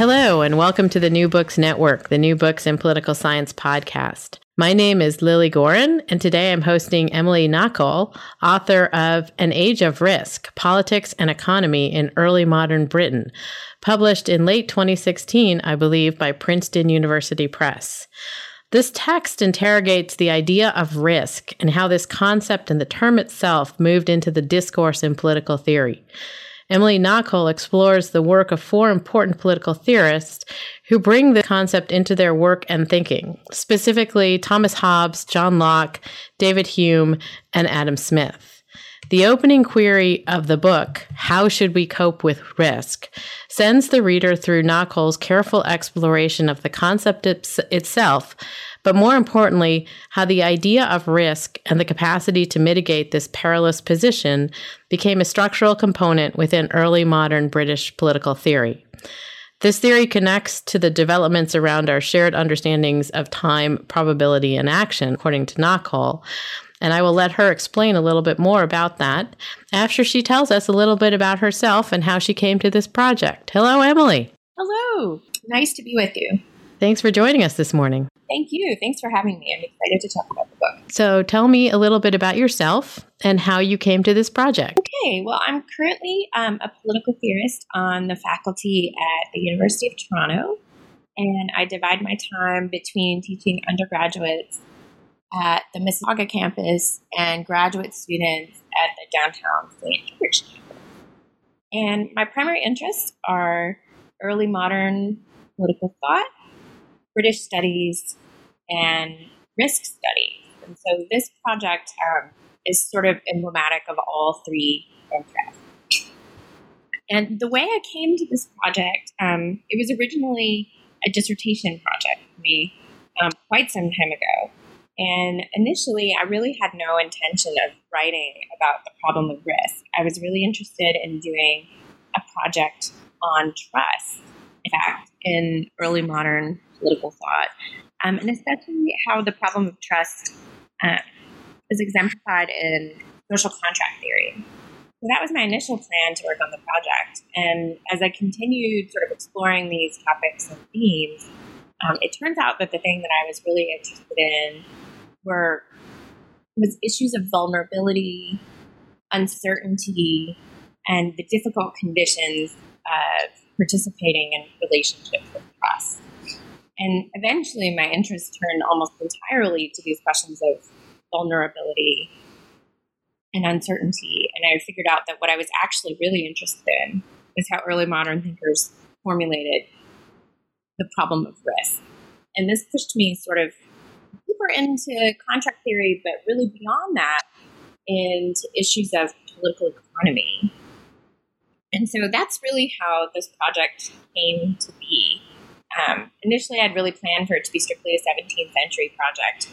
Hello, and welcome to the New Books Network, the New Books in Political Science podcast. My name is Lilly Goren, and today I'm hosting Emily Nacol, author of An Age of Risk Politics and Economy in Early Modern Britain, published in late 2016, I believe, by Princeton University Press. This text interrogates the idea of risk and how this concept and the term itself moved into the discourse in political theory. Emily Nacol explores the work of four important political theorists who bring the concept into their work and thinking, specifically Thomas Hobbes, John Locke, David Hume, and Adam Smith. The opening query of the book, How Should We Cope with Risk, sends the reader through Nacol's careful exploration of the concept itself but more importantly, how the idea of risk and the capacity to mitigate this perilous position became a structural component within early modern British political theory. This theory connects to the developments around our shared understandings of time, probability, and action, according to Nacol. And I will let her explain a little bit more about that after she tells us a little bit about herself and how she came to this project. Hello, Emily. Hello. Nice to be with you. Thanks for joining us this morning. Thank you. Thanks for having me. I'm excited to talk about the book. So, tell me a little bit about yourself and how you came to this project. Okay. Well, I'm currently um, a political theorist on the faculty at the University of Toronto, and I divide my time between teaching undergraduates at the Mississauga campus and graduate students at the downtown St. George campus. And my primary interests are early modern political thought British studies, and risk studies. And so this project um, is sort of emblematic of all three interests. And the way I came to this project, um, it was originally a dissertation project for me um, quite some time ago. And initially, I really had no intention of writing about the problem of risk. I was really interested in doing a project on trust, fact, in early modern political thought, um, and especially how the problem of trust uh, is exemplified in social contract theory. So that was my initial plan to work on the project. And as I continued sort of exploring these topics and themes, um, it turns out that the thing that I was really interested in were was issues of vulnerability, uncertainty, and the difficult conditions of participating in relationships with trust. And eventually, my interest turned almost entirely to these questions of vulnerability and uncertainty. And I figured out that what I was actually really interested in is how early modern thinkers formulated the problem of risk. And this pushed me sort of deeper into contract theory, but really beyond that, into issues of political economy. And so that's really how this project came to be. Um, initially, I'd really planned for it to be strictly a 17th century project,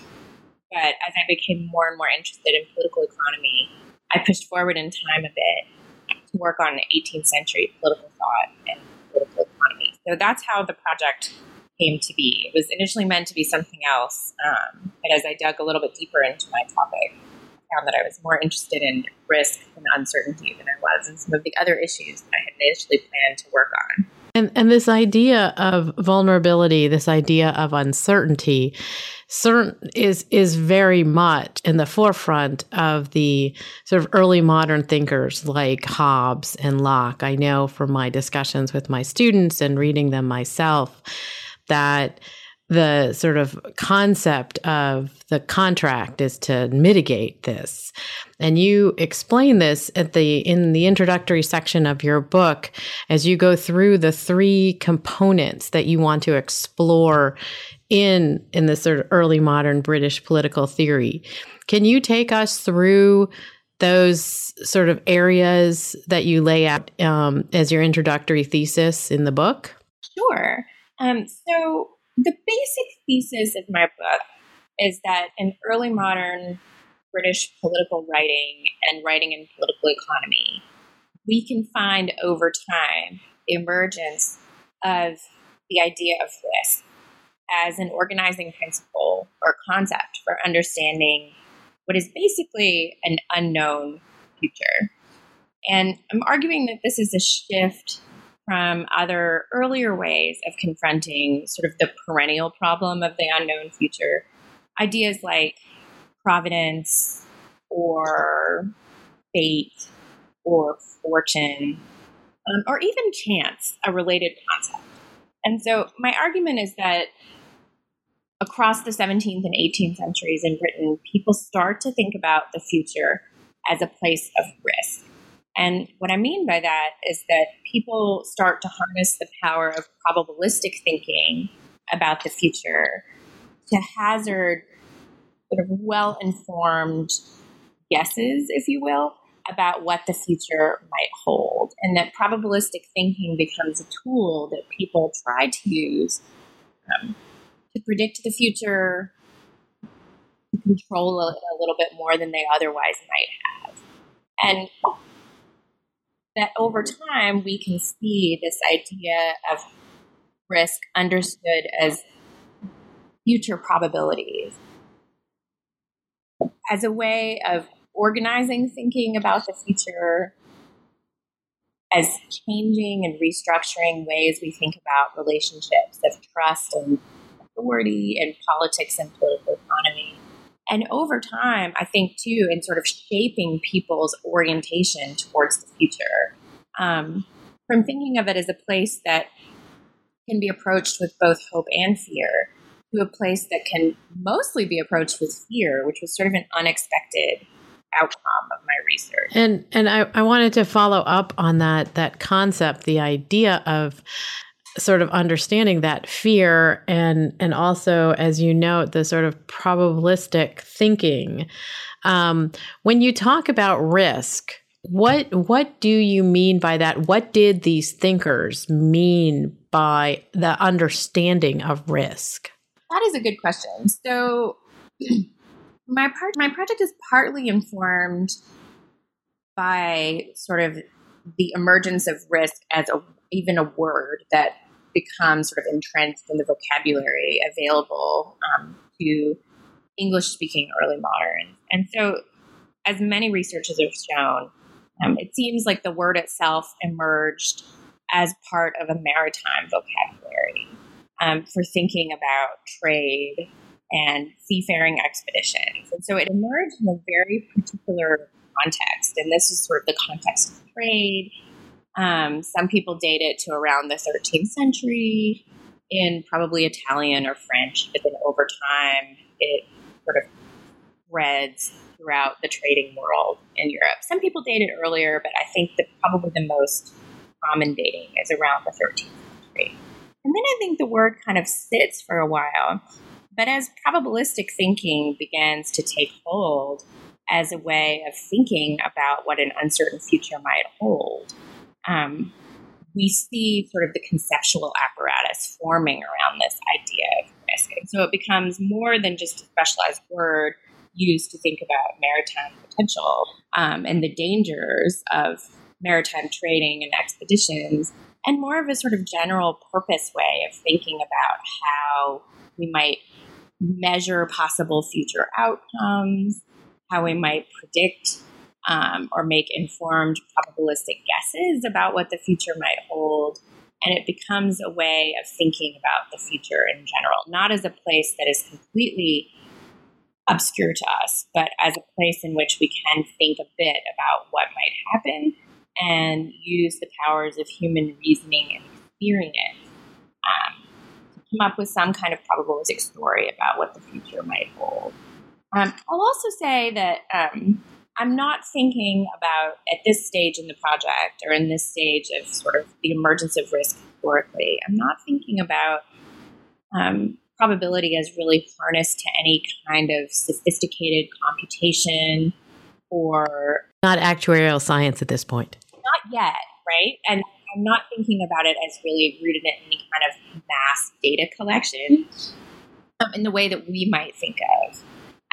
but as I became more and more interested in political economy, I pushed forward in time a bit to work on 18th century political thought and political economy. So that's how the project came to be. It was initially meant to be something else, um, but as I dug a little bit deeper into my topic, found that I was more interested in risk and uncertainty than I was in some of the other issues that I had initially planned to work on. And, and this idea of vulnerability, this idea of uncertainty, certain is is very much in the forefront of the sort of early modern thinkers like Hobbes and Locke. I know from my discussions with my students and reading them myself that the sort of concept of the contract is to mitigate this. And you explain this at the in the introductory section of your book as you go through the three components that you want to explore in in this sort of early modern british political theory. Can you take us through those sort of areas that you lay out um, as your introductory thesis in the book? Sure. Um, so the basic thesis of my book is that in early modern British political writing and writing in political economy, we can find over time emergence of the idea of risk as an organizing principle or concept for understanding what is basically an unknown future. And I'm arguing that this is a shift from other earlier ways of confronting sort of the perennial problem of the unknown future. Ideas like providence or fate or fortune um, or even chance, a related concept. And so my argument is that across the 17th and 18th centuries in Britain, people start to think about the future as a place of risk. And what I mean by that is that people start to harness the power of probabilistic thinking about the future to hazard sort of well informed guesses, if you will, about what the future might hold. And that probabilistic thinking becomes a tool that people try to use um, to predict the future, to control a, a little bit more than they otherwise might have. And that over mm-hmm. time we can see this idea of risk understood as future probabilities as a way of organizing thinking about the future, as changing and restructuring ways we think about relationships of trust and authority and politics and political economy. And over time, I think too, in sort of shaping people's orientation towards the future, um, from thinking of it as a place that can be approached with both hope and fear to a place that can mostly be approached with fear, which was sort of an unexpected outcome of my research. And and I, I wanted to follow up on that that concept, the idea of sort of understanding that fear and and also as you note the sort of probabilistic thinking. Um, when you talk about risk what what do you mean by that? What did these thinkers mean by the understanding of risk? That is a good question. So my part my project is partly informed by sort of the emergence of risk as a even a word that becomes sort of entrenched in the vocabulary available um, to English speaking early moderns. And so, as many researchers have shown, um, it seems like the word itself emerged as part of a maritime vocabulary um, for thinking about trade and seafaring expeditions. And so it emerged in a very particular context. And this is sort of the context of trade. Um, some people date it to around the 13th century in probably Italian or French, but then over time it sort of spreads throughout the trading world in Europe. Some people date it earlier, but I think that probably the most common dating is around the 13th century. And then I think the word kind of sits for a while but as probabilistic thinking begins to take hold as a way of thinking about what an uncertain future might hold, um, we see sort of the conceptual apparatus forming around this idea of risk. And so it becomes more than just a specialized word used to think about maritime potential um, and the dangers of maritime trading and expeditions, and more of a sort of general purpose way of thinking about how we might measure possible future outcomes, how we might predict um, or make informed probabilistic guesses about what the future might hold. And it becomes a way of thinking about the future in general, not as a place that is completely obscure to us, but as a place in which we can think a bit about what might happen and use the powers of human reasoning and experience um, come up with some kind of probabilistic story about what the future might hold. Um, I'll also say that um, I'm not thinking about at this stage in the project or in this stage of sort of the emergence of risk historically, I'm not thinking about um, probability as really harnessed to any kind of sophisticated computation or. Not actuarial science at this point. Not yet, right? And I'm not thinking about it as really rooted in any kind of mass data collection um, in the way that we might think of.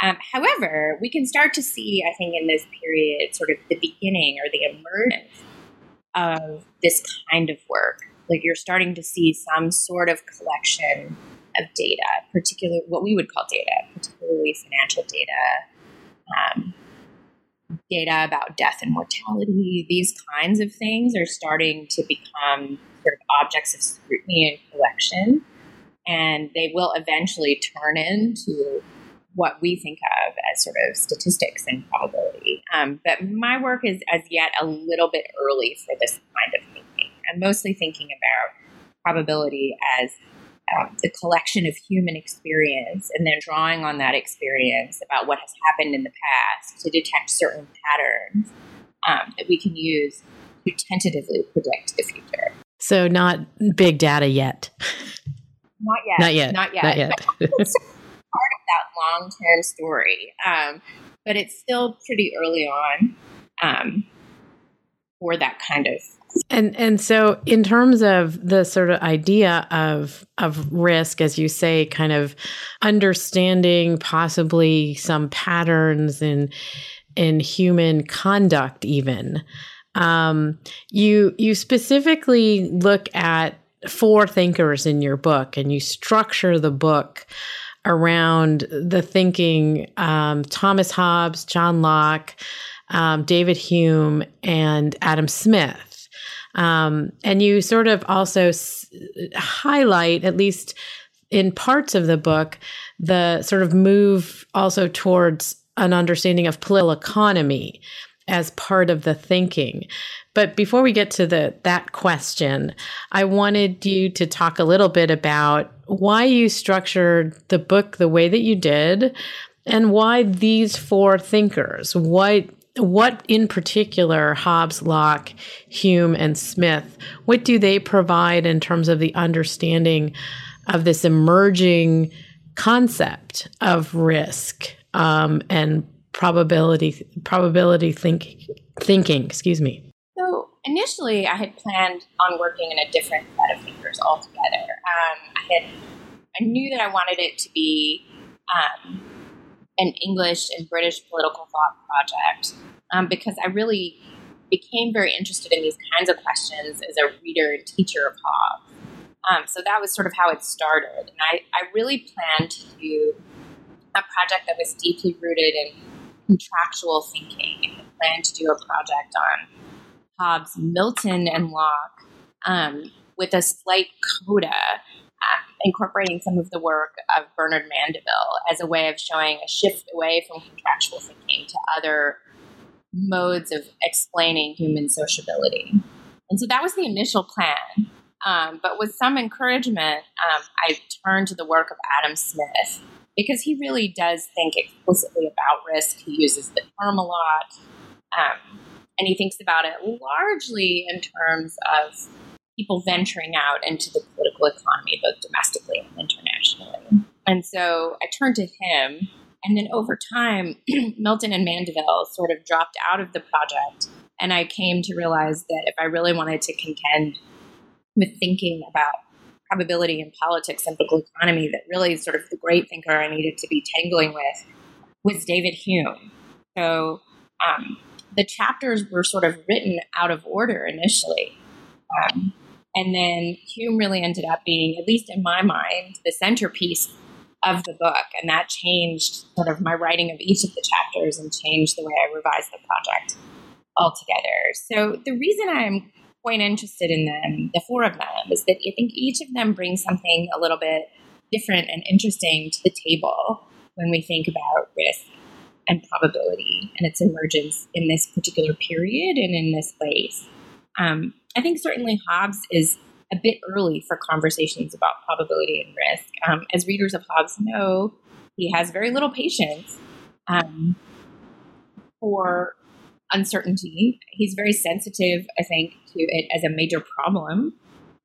Um, however, we can start to see, I think, in this period, sort of the beginning or the emergence of this kind of work. Like you're starting to see some sort of collection of data, particularly what we would call data, particularly financial data, um, data about death and mortality, these kinds of things are starting to become sort of objects of scrutiny and collection, and they will eventually turn into what we think of as sort of statistics and probability. Um, but my work is as yet a little bit early for this kind of thinking. I'm mostly thinking about probability as um, the collection of human experience and then drawing on that experience about what has happened in the past to detect certain patterns um, that we can use to tentatively predict the future. So, not big data yet. Not yet. Not yet. Not yet. Not yet. long term story. Um, but it's still pretty early on um, for that kind of and and so in terms of the sort of idea of of risk as you say kind of understanding possibly some patterns in in human conduct even um, you you specifically look at four thinkers in your book and you structure the book around the thinking um, Thomas Hobbes, John Locke, um, David Hume, and Adam Smith. Um, and you sort of also s- highlight, at least in parts of the book, the sort of move also towards an understanding of political economy as part of the thinking. But before we get to the that question, I wanted you to talk a little bit about why you structured the book the way that you did and why these four thinkers, what what in particular Hobbes, Locke, Hume and Smith, what do they provide in terms of the understanding of this emerging concept of risk um, and probability probability thinking thinking excuse me. So initially i had planned on working in a different set of thinkers altogether. Um, i had i knew that i wanted it to be um, an english and british political thought project um, because i really became very interested in these kinds of questions as a reader and teacher of hobbes. Um, so that was sort of how it started. And i, I really planned to do a project that was deeply rooted in contractual thinking and planned to do a project on Hobbes, Milton, and Locke um, with a slight coda, uh, incorporating some of the work of Bernard Mandeville as a way of showing a shift away from contractual thinking to other modes of explaining human sociability. And so that was the initial plan. Um, but with some encouragement, um, I turned to the work of Adam Smith because he really does think explicitly about risk. He uses the term a lot, um, and he thinks about it largely in terms of people venturing out into the political economy, both domestically and internationally. And so I turned to him, and then over time, Milton and Mandeville sort of dropped out of the project, and I came to realize that if I really wanted to contend with thinking about probability in politics and political economy that really sort of the great thinker I needed to be tangling with was David Hume. So um, the chapters were sort of written out of order initially. Um, and then Hume really ended up being, at least in my mind, the centerpiece of the book. And that changed sort of my writing of each of the chapters and changed the way I revised the project altogether. So the reason I'm quite interested in them, the four of them, is that I think each of them brings something a little bit different and interesting to the table when we think about risk and probability and its emergence in this particular period and in this place. Um, I think certainly Hobbes is a bit early for conversations about probability and risk. Um, as readers of Hobbes know, he has very little patience um, for uncertainty. He's very sensitive, I think, to it as a major problem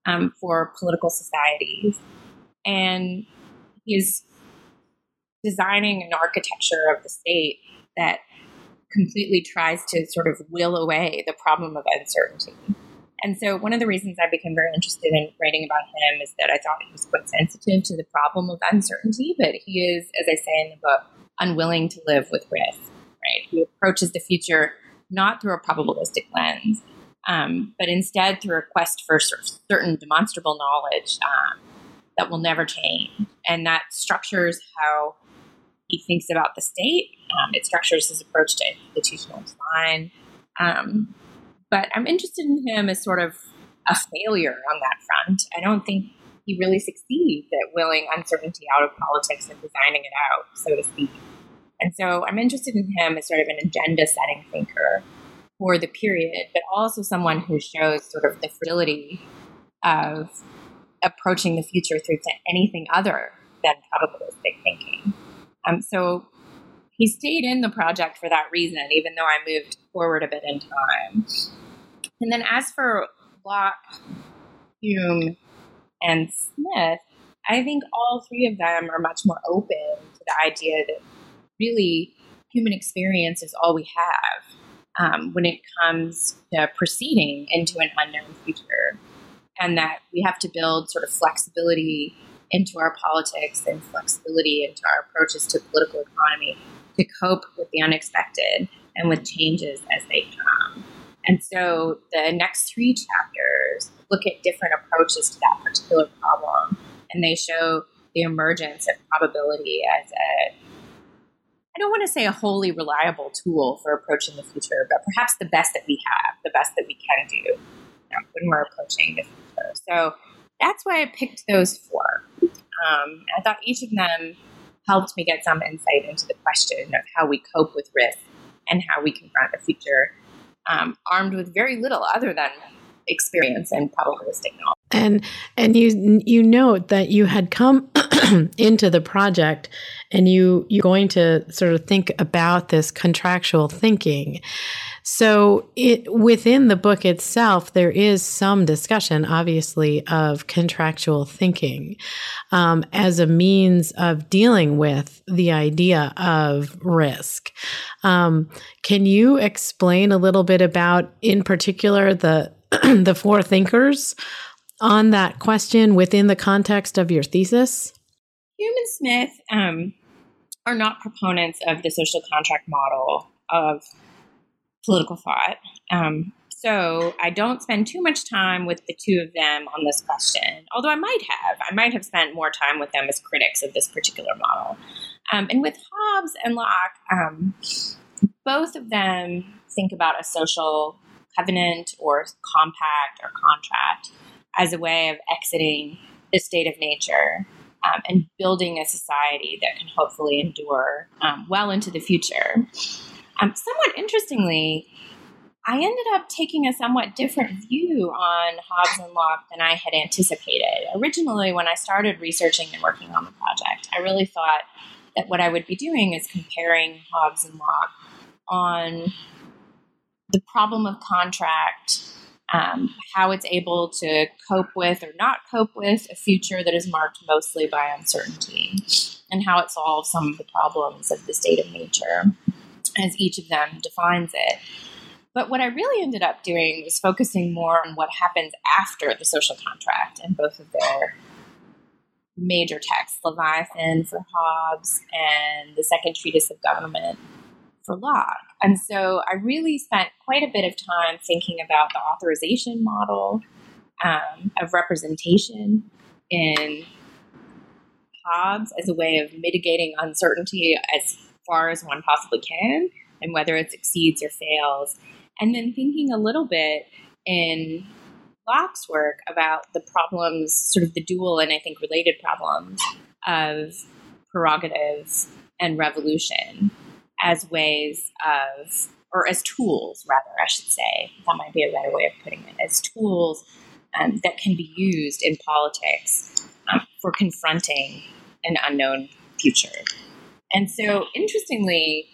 um, for political societies. And he's designing an architecture of the state that completely tries to sort of will away the problem of uncertainty. And so, one of the reasons I became very interested in writing about him is that I thought he was quite sensitive to the problem of uncertainty, but he is, as I say in the book, unwilling to live with risk. Right? He approaches the future not through a probabilistic lens, um, but instead through a quest for certain demonstrable knowledge um, that will never change. And that structures how he thinks about the state. Um, it structures his approach to institutional design. Um, but I'm interested in him as sort of a failure on that front. I don't think he really succeeds at willing uncertainty out of politics and designing it out, so to speak. And so I'm interested in him as sort of an agenda setting thinker for the period, but also someone who shows sort of the fragility of approaching the future through to anything other than probabilistic thinking. Um, so he stayed in the project for that reason, even though I moved forward a bit in time. And then as for Locke, Hume, and Smith, I think all three of them are much more open to the idea that really human experience is all we have um, when it comes to proceeding into an unknown future. And that we have to build sort of flexibility into our politics and flexibility into our approaches to political economy to cope with the unexpected and with changes as they come. And so the next three chapters look at different approaches to that particular problem, and they show the emergence of probability as a I don't want to say a wholly reliable tool for approaching the future, but perhaps the best that we have, the best that we can do you know, when we're approaching the future. So that's why I picked those four. Um, I thought each of them helped me get some insight into the question of how we cope with risk and how we confront the future, um, armed with very little other than experience and probabilistic knowledge. And and you you note that you had come into the project and you you're going to sort of think about this contractual thinking. So it within the book itself, there is some discussion, obviously, of contractual thinking um, as a means of dealing with the idea of risk. Um, can you explain a little bit about, in particular, the the four thinkers on that question within the context of your thesis? Hume and Smith um, are not proponents of the social contract model of political thought. Um, so I don't spend too much time with the two of them on this question, although I might have. I might have spent more time with them as critics of this particular model. Um, and with Hobbes and Locke, um, both of them think about a social covenant or compact or contract as a way of exiting the state of nature um, and building a society that can hopefully endure um, well into the future. Um, somewhat interestingly, I ended up taking a somewhat different view on Hobbes and Locke than I had anticipated. Originally, when I started researching and working on the project, I really thought that what I would be doing is comparing Hobbes and Locke on the problem of contract, um, how it's able to cope with or not cope with a future that is marked mostly by uncertainty, and how it solves some of the problems of the state of nature as each of them defines it. But what I really ended up doing was focusing more on what happens after the social contract in both of their major texts, Leviathan for Hobbes and the Second Treatise of Government for Locke. And so I really spent quite a bit of time thinking about the authorization model um, of representation in Hobbes as a way of mitigating uncertainty as far as one possibly can, and whether it succeeds or fails. And then thinking a little bit in Locke's work about the problems, sort of the dual and I think related problems of prerogatives and revolution as ways of, or as tools, rather, I should say. That might be a better way of putting it, as tools um, that can be used in politics um, for confronting an unknown future. And so, interestingly,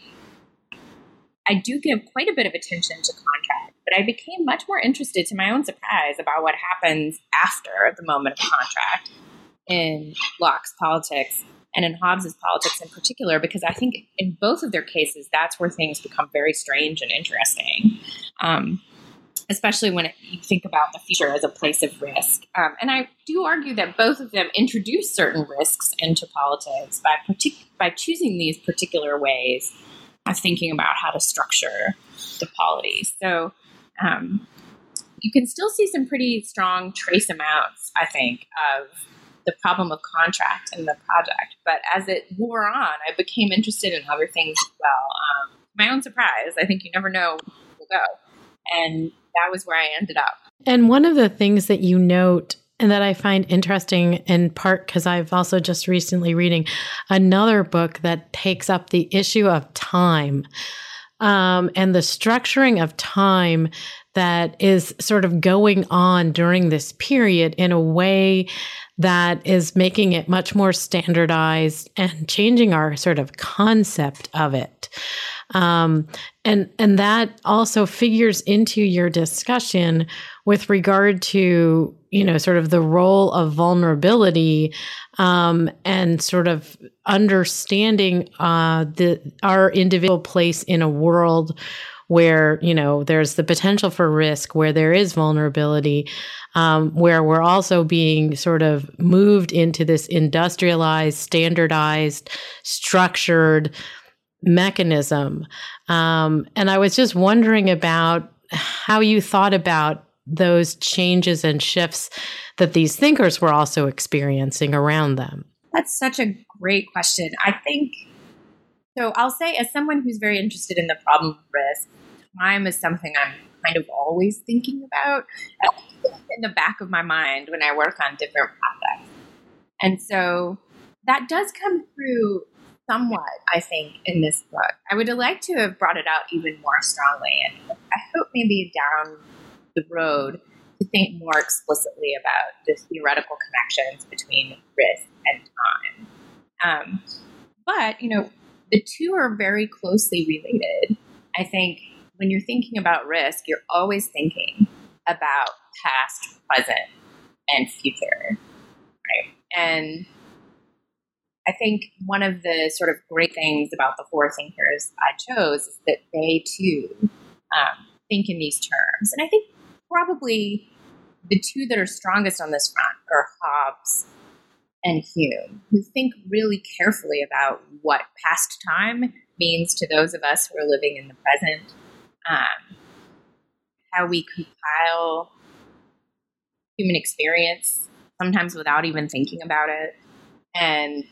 I do give quite a bit of attention to contract, but I became much more interested, to my own surprise, about what happens after the moment of contract in Locke's politics and in Hobbes's politics in particular, because I think in both of their cases, that's where things become very strange and interesting. Um, especially when it, you think about the future as a place of risk. Um, and I do argue that both of them introduce certain risks into politics by partic- by choosing these particular ways of thinking about how to structure the polity. So um, you can still see some pretty strong trace amounts, I think, of the problem of contract and the project. But as it wore on, I became interested in other things as well. Um, my own surprise, I think you never know will go. And that was where I ended up. And one of the things that you note and that I find interesting in part because I've also just recently reading another book that takes up the issue of time um, and the structuring of time that is sort of going on during this period in a way that is making it much more standardized and changing our sort of concept of it. Um, and and that also figures into your discussion with regard to you know sort of the role of vulnerability um, and sort of understanding uh, the our individual place in a world where you know there's the potential for risk where there is vulnerability um, where we're also being sort of moved into this industrialized standardized structured mechanism. Um, and I was just wondering about how you thought about those changes and shifts that these thinkers were also experiencing around them. That's such a great question. I think so. I'll say, as someone who's very interested in the problem of risk, time is something I'm kind of always thinking about in the back of my mind when I work on different projects. And so that does come through somewhat, I think, in this book. I would have liked to have brought it out even more strongly, and I hope maybe down the road to think more explicitly about the theoretical connections between risk and time. Um, but, you know, the two are very closely related. I think when you're thinking about risk, you're always thinking about past, present, and future. Right? And I think one of the sort of great things about the four thinkers I chose is that they too um, think in these terms. And I think probably the two that are strongest on this front are Hobbes and Hume, who think really carefully about what past time means to those of us who are living in the present, um, how we compile human experience, sometimes without even thinking about it, and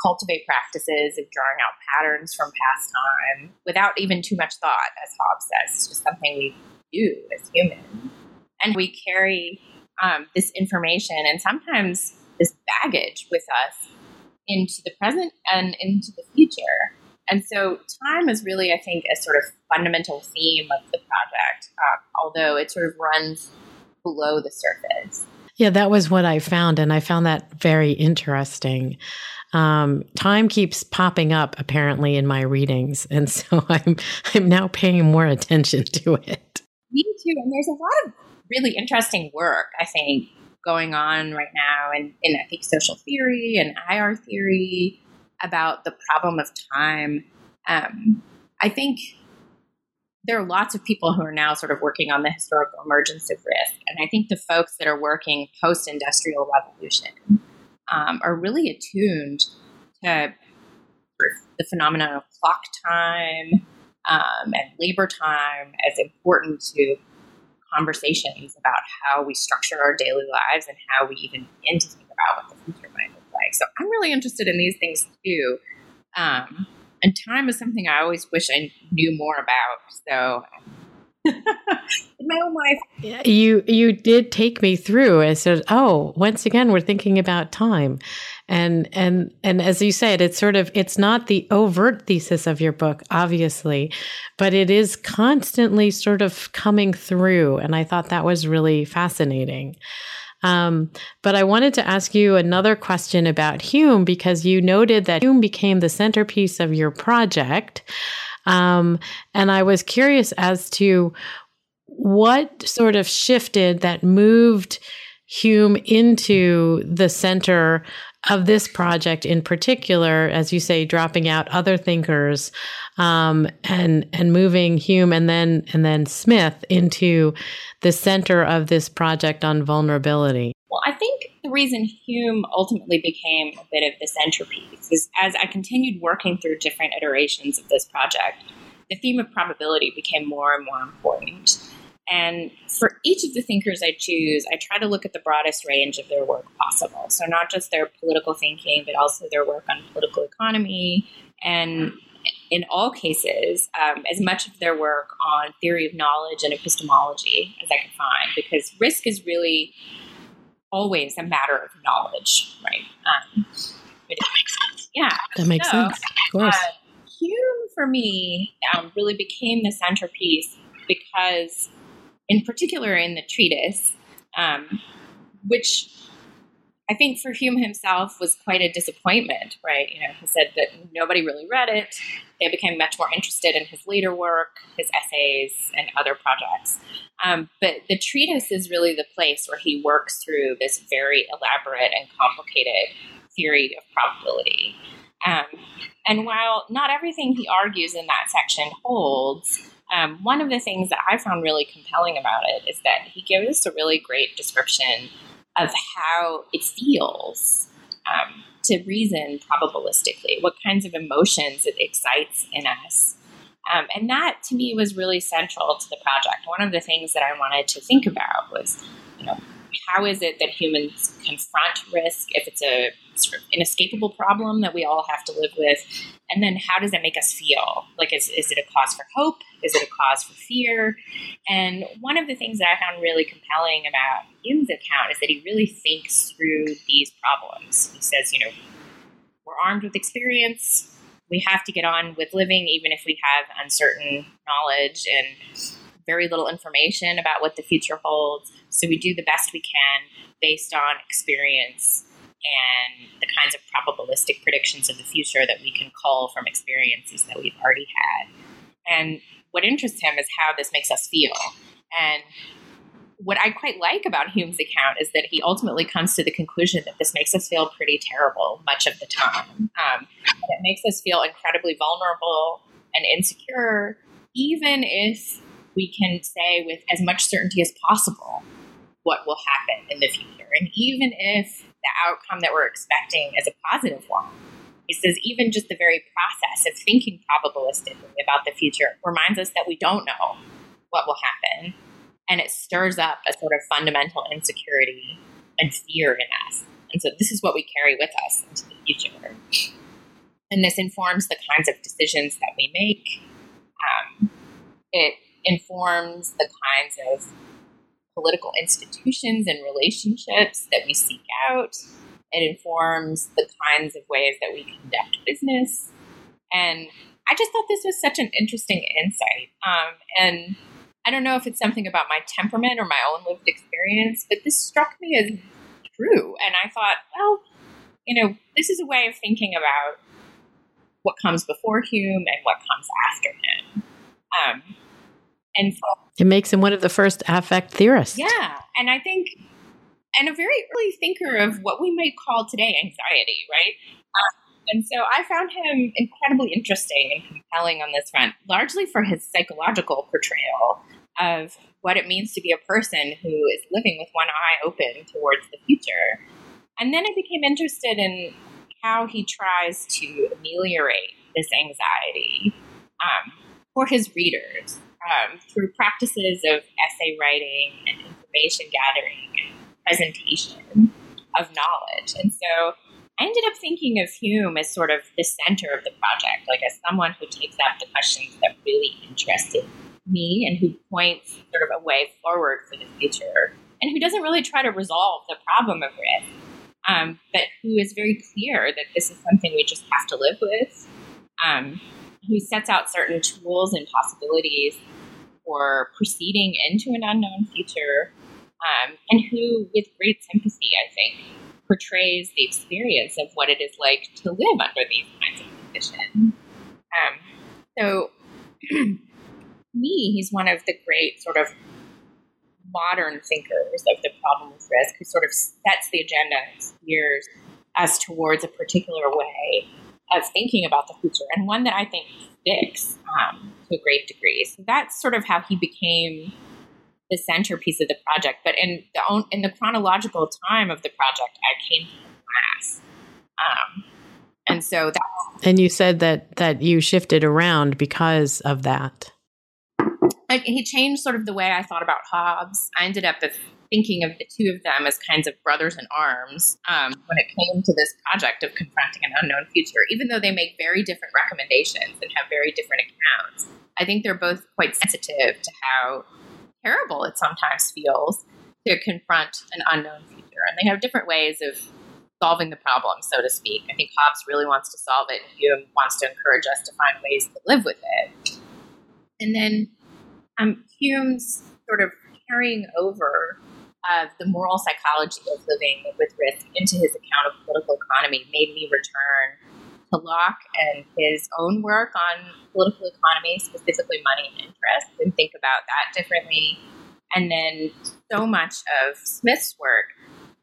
cultivate practices of drawing out patterns from past time without even too much thought, as Hobbes says. It's just something we do as humans. And we carry um, this information and sometimes this baggage with us into the present and into the future. And so, time is really, I think, a sort of fundamental theme of the project, um, although it sort of runs below the surface. Yeah, that was what I found, and I found that very interesting. Um, time keeps popping up apparently in my readings, and so I'm I'm now paying more attention to it. Me too, and there's a lot of really interesting work I think going on right now in, in I think social theory and IR theory about the problem of time. Um, I think there are lots of people who are now sort of working on the historical emergence of risk. And I think the folks that are working post industrial revolution um, are really attuned to the phenomenon of clock time um, and labor time as important to conversations about how we structure our daily lives and how we even begin to think about what the future might look like. So I'm really interested in these things too. Um, and time is something I always wish I knew more about. So in my own life. You you did take me through. I said, "Oh, once again, we're thinking about time," and and and as you said, it's sort of it's not the overt thesis of your book, obviously, but it is constantly sort of coming through, and I thought that was really fascinating. Um, but I wanted to ask you another question about Hume because you noted that Hume became the centerpiece of your project. Um, and I was curious as to what sort of shifted that moved Hume into the center of this project in particular, as you say, dropping out other thinkers um, and and moving Hume and then and then Smith into the center of this project on vulnerability. Well, I think the reason Hume ultimately became a bit of the centerpiece is as I continued working through different iterations of this project, the theme of probability became more and more important. And for each of the thinkers I choose, I try to look at the broadest range of their work possible. So, not just their political thinking, but also their work on political economy and in all cases, um, as much of their work on theory of knowledge and epistemology as I can find, because risk is really always a matter of knowledge, right? Um, that makes sense. Yeah. That makes so, sense. Of course. Uh, Hume, for me, um, really became the centerpiece because, in particular, in the treatise, um, which I think for Hume himself was quite a disappointment, right? You know, he said that nobody really read it. They became much more interested in his later work, his essays, and other projects. Um, but the treatise is really the place where he works through this very elaborate and complicated theory of probability. Um, and while not everything he argues in that section holds, um, one of the things that I found really compelling about it is that he gives us a really great description of how it feels um, to reason probabilistically, what kinds of emotions it excites in us. Um, and that to me was really central to the project. One of the things that I wanted to think about was, you know, how is it that humans confront risk if it's a sort of inescapable problem that we all have to live with? And then how does it make us feel? Like, is, is it a cause for hope? Is it a cause for fear? And one of the things that I found really compelling about Hume's account is that he really thinks through these problems. He says, you know, we're armed with experience. We have to get on with living, even if we have uncertain knowledge and very little information about what the future holds. So we do the best we can based on experience and the kinds of probabilistic predictions of the future that we can call from experiences that we've already had. And what interests him is how this makes us feel. And what I quite like about Hume's account is that he ultimately comes to the conclusion that this makes us feel pretty terrible much of the time. Um, it makes us feel incredibly vulnerable and insecure, even if we can say with as much certainty as possible what will happen in the future. And even if the outcome that we're expecting is a positive one, he says even just the very process of thinking probabilistically about the future reminds us that we don't know what will happen. And it stirs up a sort of fundamental insecurity and fear in us. And so this is what we carry with us into the future. And this informs the kinds of decisions that we make. Um, it informs the kinds of political institutions and relationships that we seek out. It informs the kinds of ways that we conduct business. And I just thought this was such an interesting insight. Um, and I don't know if it's something about my temperament or my own lived experience, but this struck me as true. And I thought, well, you know, this is a way of thinking about what comes before Hume and what comes after him. Um, and so it makes him one of the first affect theorists. Yeah. And I think, and a very early thinker of what we might call today anxiety, right? Um, and so I found him incredibly interesting and compelling on this front, largely for his psychological portrayal of what it means to be a person who is living with one eye open towards the future. And then I became interested in how he tries to ameliorate this anxiety um, for his readers um, through practices of essay writing and information gathering and presentation of knowledge. And so I ended up thinking of Hume as sort of the center of the project, like as someone who takes up the questions that really interested me and who points sort of a way forward for the future and who doesn't really try to resolve the problem of risk, um, but who is very clear that this is something we just have to live with. Um, who sets out certain tools and possibilities for proceeding into an unknown future, um, and who, with great sympathy, I think, portrays the experience of what it is like to live under these kinds of conditions. Um, so, me, he's one of the great sort of modern thinkers of the problem of risk who sort of sets the agenda and steers us towards a particular way of thinking about the future, and one that I think sticks um, to a great degree. So that's sort of how he became the centerpiece of the project. But in the in the chronological time of the project, I came to class, um, and so that. And you said that that you shifted around because of that. Like he changed sort of the way I thought about Hobbes. I ended up thinking of the two of them as kinds of brothers in arms um, when it came to this project of confronting an unknown future, even though they make very different recommendations and have very different accounts. I think they're both quite sensitive to how terrible it sometimes feels to confront an unknown future. And they have different ways of solving the problem, so to speak. I think Hobbes really wants to solve it, and Hume wants to encourage us to find ways to live with it. And then um, Hume's sort of carrying over of the moral psychology of living with risk into his account of political economy made me return to Locke and his own work on political economy, specifically money and interest, and think about that differently. And then so much of Smith's work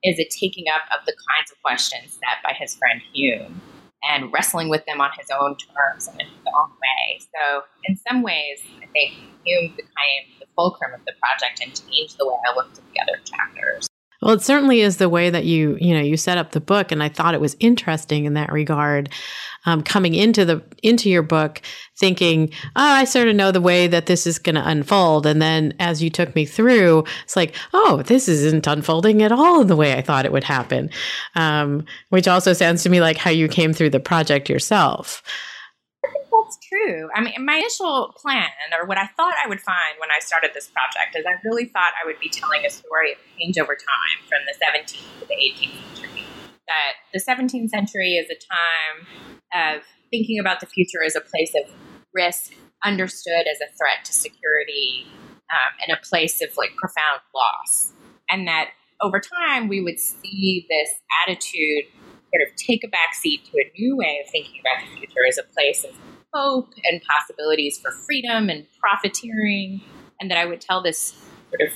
is a taking up of the kinds of questions set by his friend Hume and wrestling with them on his own terms and in his own way. So, in some ways, I think Hume became the fulcrum of the project and changed the way I looked at the other chapters. Well, it certainly is the way that you, you know, you set up the book, and I thought it was interesting in that regard. Um, coming into the into your book, thinking, oh, I sort of know the way that this is going to unfold, and then as you took me through, it's like, oh, this isn't unfolding at all in the way I thought it would happen, um, which also sounds to me like how you came through the project yourself that's true. I mean, my initial plan, or what I thought I would find when I started this project, is I really thought I would be telling a story of change over time from the 17th to the 18th century. That the 17th century is a time of thinking about the future as a place of risk, understood as a threat to security, um, and a place of like profound loss. And that over time, we would see this attitude sort of take a backseat to a new way of thinking about the future as a place of hope and possibilities for freedom and profiteering, and that I would tell this sort of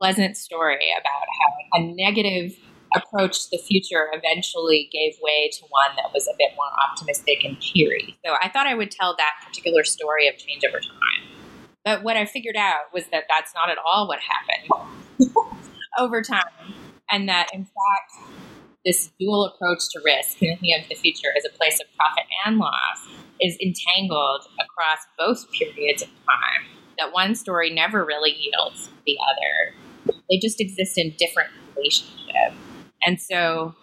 pleasant story about how a negative approach to the future eventually gave way to one that was a bit more optimistic and cheery. So I thought I would tell that particular story of change over time. But what I figured out was that that's not at all what happened over time, and that in fact, this dual approach to risk, thinking of the future as a place of profit and loss, is entangled across both periods of time. That one story never really yields the other. They just exist in different relationships. And so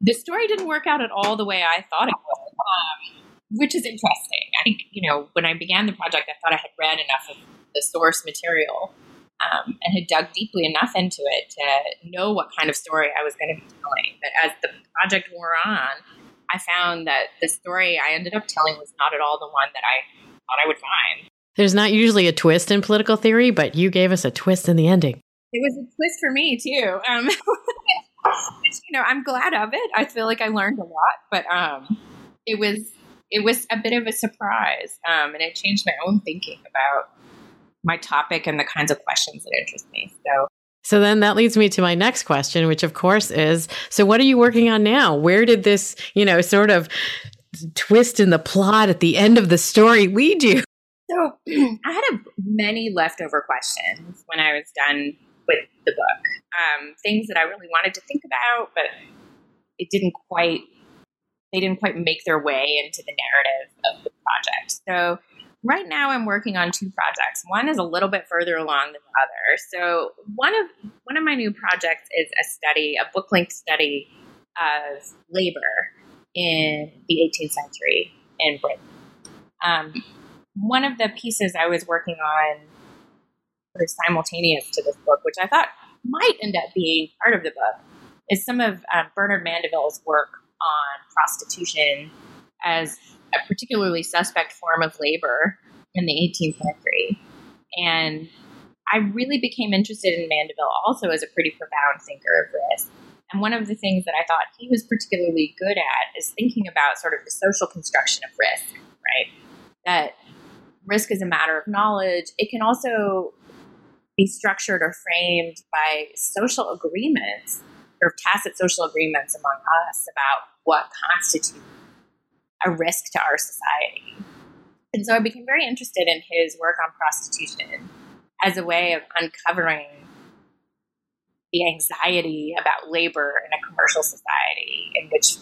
the story didn't work out at all the way I thought it would, um, which is interesting. I think, you know, when I began the project, I thought I had read enough of the source material um, and had dug deeply enough into it to know what kind of story I was going to be telling. But as the project wore on, I found that the story I ended up telling was not at all the one that I thought I would find. There's not usually a twist in political theory, but you gave us a twist in the ending. It was a twist for me too. Um, you know, I'm glad of it. I feel like I learned a lot, but um, it was it was a bit of a surprise, um, and it changed my own thinking about my topic and the kinds of questions that interest me. So so then that leads me to my next question, which of course is so what are you working on now? Where did this, you know, sort of twist in the plot at the end of the story lead you? So I had a, many leftover questions when I was done with the book. Um, things that I really wanted to think about, but it didn't quite they didn't quite make their way into the narrative of the project. So right now I'm working on two projects. One is a little bit further along than the other. So one of one of my new projects is a study, a book length study of labor in the 18th century in Britain. Um, one of the pieces I was working on sort of simultaneous to this book, which I thought might end up being part of the book, is some of um, Bernard Mandeville's work on prostitution as a particularly suspect form of labor in the 18th century. And I really became interested in Mandeville also as a pretty profound thinker of risk. And one of the things that I thought he was particularly good at is thinking about sort of the social construction of risk, right? That risk is a matter of knowledge. It can also be structured or framed by social agreements, or tacit social agreements among us about what constitutes a risk to our society. And so I became very interested in his work on prostitution as a way of uncovering the anxiety about labor in a commercial society in which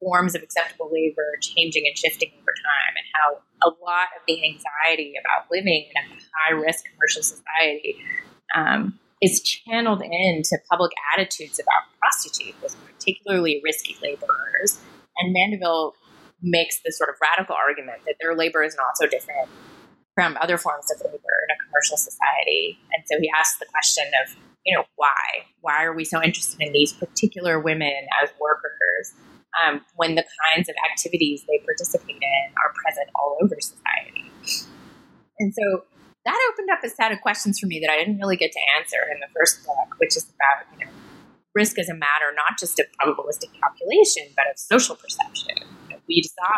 forms of acceptable labor are changing and shifting over time, and how a lot of the anxiety about living in a high risk commercial society um, is channeled into public attitudes about prostitutes particularly risky laborers. And Mandeville makes this sort of radical argument that their labor is not so different from other forms of labor in a commercial society. And so he asks the question of, you know, why? Why are we so interested in these particular women as workers um, when the kinds of activities they participate in are present all over society? And so that opened up a set of questions for me that I didn't really get to answer in the first book, which is about, you know, risk as a matter not just of probabilistic calculation, but of social perception. We saw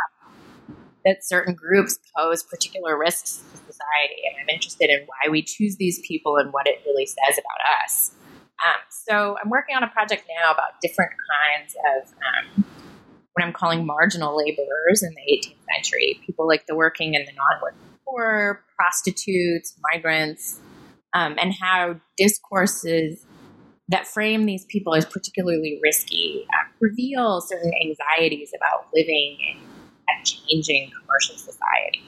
that certain groups pose particular risks to society, and I'm interested in why we choose these people and what it really says about us. Um, so I'm working on a project now about different kinds of um, what I'm calling marginal laborers in the 18th century, people like the working and the non-working poor, prostitutes, migrants, um, and how discourses that frame these people as particularly risky uh, reveal certain anxieties about living in a changing commercial society.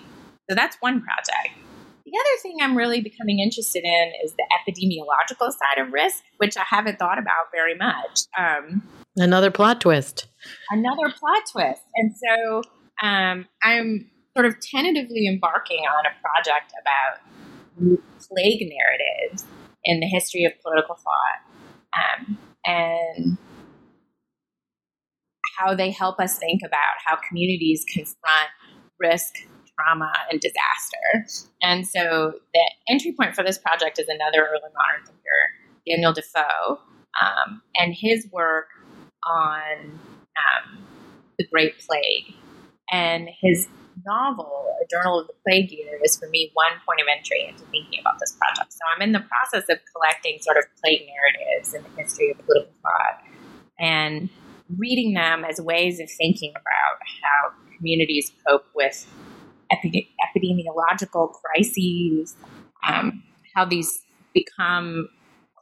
So that's one project. The other thing I'm really becoming interested in is the epidemiological side of risk, which I haven't thought about very much. Um, another plot twist. Another plot twist. And so um, I'm sort of tentatively embarking on a project about plague narratives in the history of political thought um, and how they help us think about how communities confront risk, trauma, and disaster. And so the entry point for this project is another early modern thinker, Daniel Defoe, um, and his work on um, the Great Plague. And his novel, A Journal of the Plague Year, is for me one point of entry into thinking about this project. So I'm in the process of collecting sort of plague narratives in the history of political thought and reading them as ways of thinking about how communities cope with epidemiological crises, um, how these become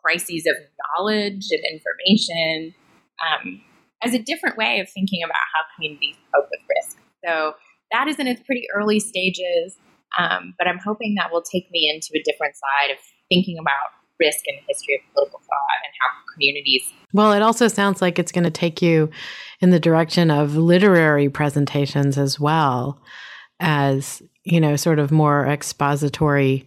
crises of knowledge and information, um, as a different way of thinking about how communities cope with risk. So that is in its pretty early stages, um, but I'm hoping that will take me into a different side of thinking about risk and the history of political thought and how communities. Well, it also sounds like it's going to take you in the direction of literary presentations as well as, you know, sort of more expository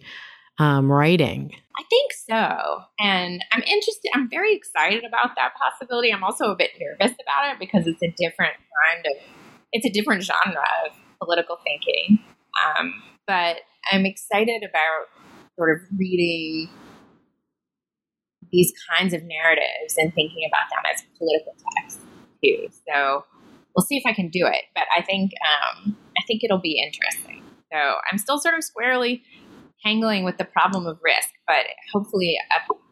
um, writing. I think so. And I'm interested, I'm very excited about that possibility. I'm also a bit nervous about it because it's a different kind of, it's a different genre of political thinking. Um, but I'm excited about sort of reading these kinds of narratives and thinking about them as political texts too. So we'll see if I can do it. But I think um, I think it'll be interesting. So I'm still sort of squarely tangling with the problem of risk, but hopefully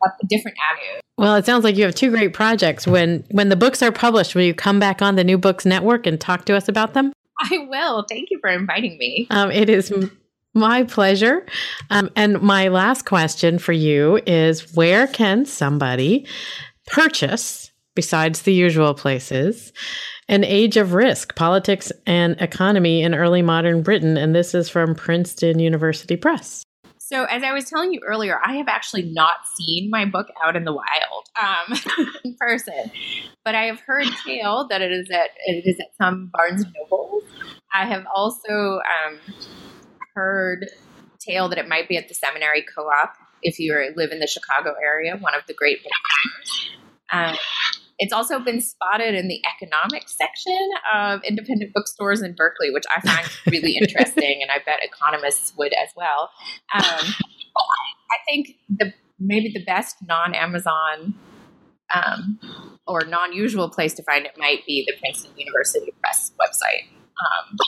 a different avenue. Well, it sounds like you have two great projects. When when the books are published, will you come back on the New Books Network and talk to us about them? I will. Thank you for inviting me. Um, it is my pleasure. Um, and my last question for you is where can somebody purchase, besides the usual places, an age of risk, politics and economy in early modern Britain? And this is from Princeton University Press. So, as I was telling you earlier, I have actually not seen my book out in the wild um, in person, but I have heard tale that it is at it is at some Barnes and Nobles. I have also um, heard tale that it might be at the Seminary Co-op if you live in the Chicago area, one of the great bookstores. Um, it's also been spotted in the economics section of independent bookstores in Berkeley, which I find really interesting, and I bet economists would as well. Um, I think the maybe the best non-Amazon um, or non-usual place to find it might be the Princeton University Press website. Um,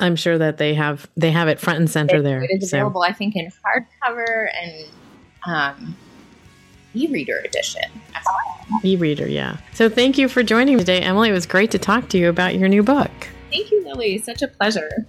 I'm sure that they have they have it front and center it, there. It is available, so. I think, in hardcover and um, e-reader edition. E-reader, yeah. So thank you for joining me today, Emily. It was great to talk to you about your new book. Thank you, Lilly. Such a pleasure.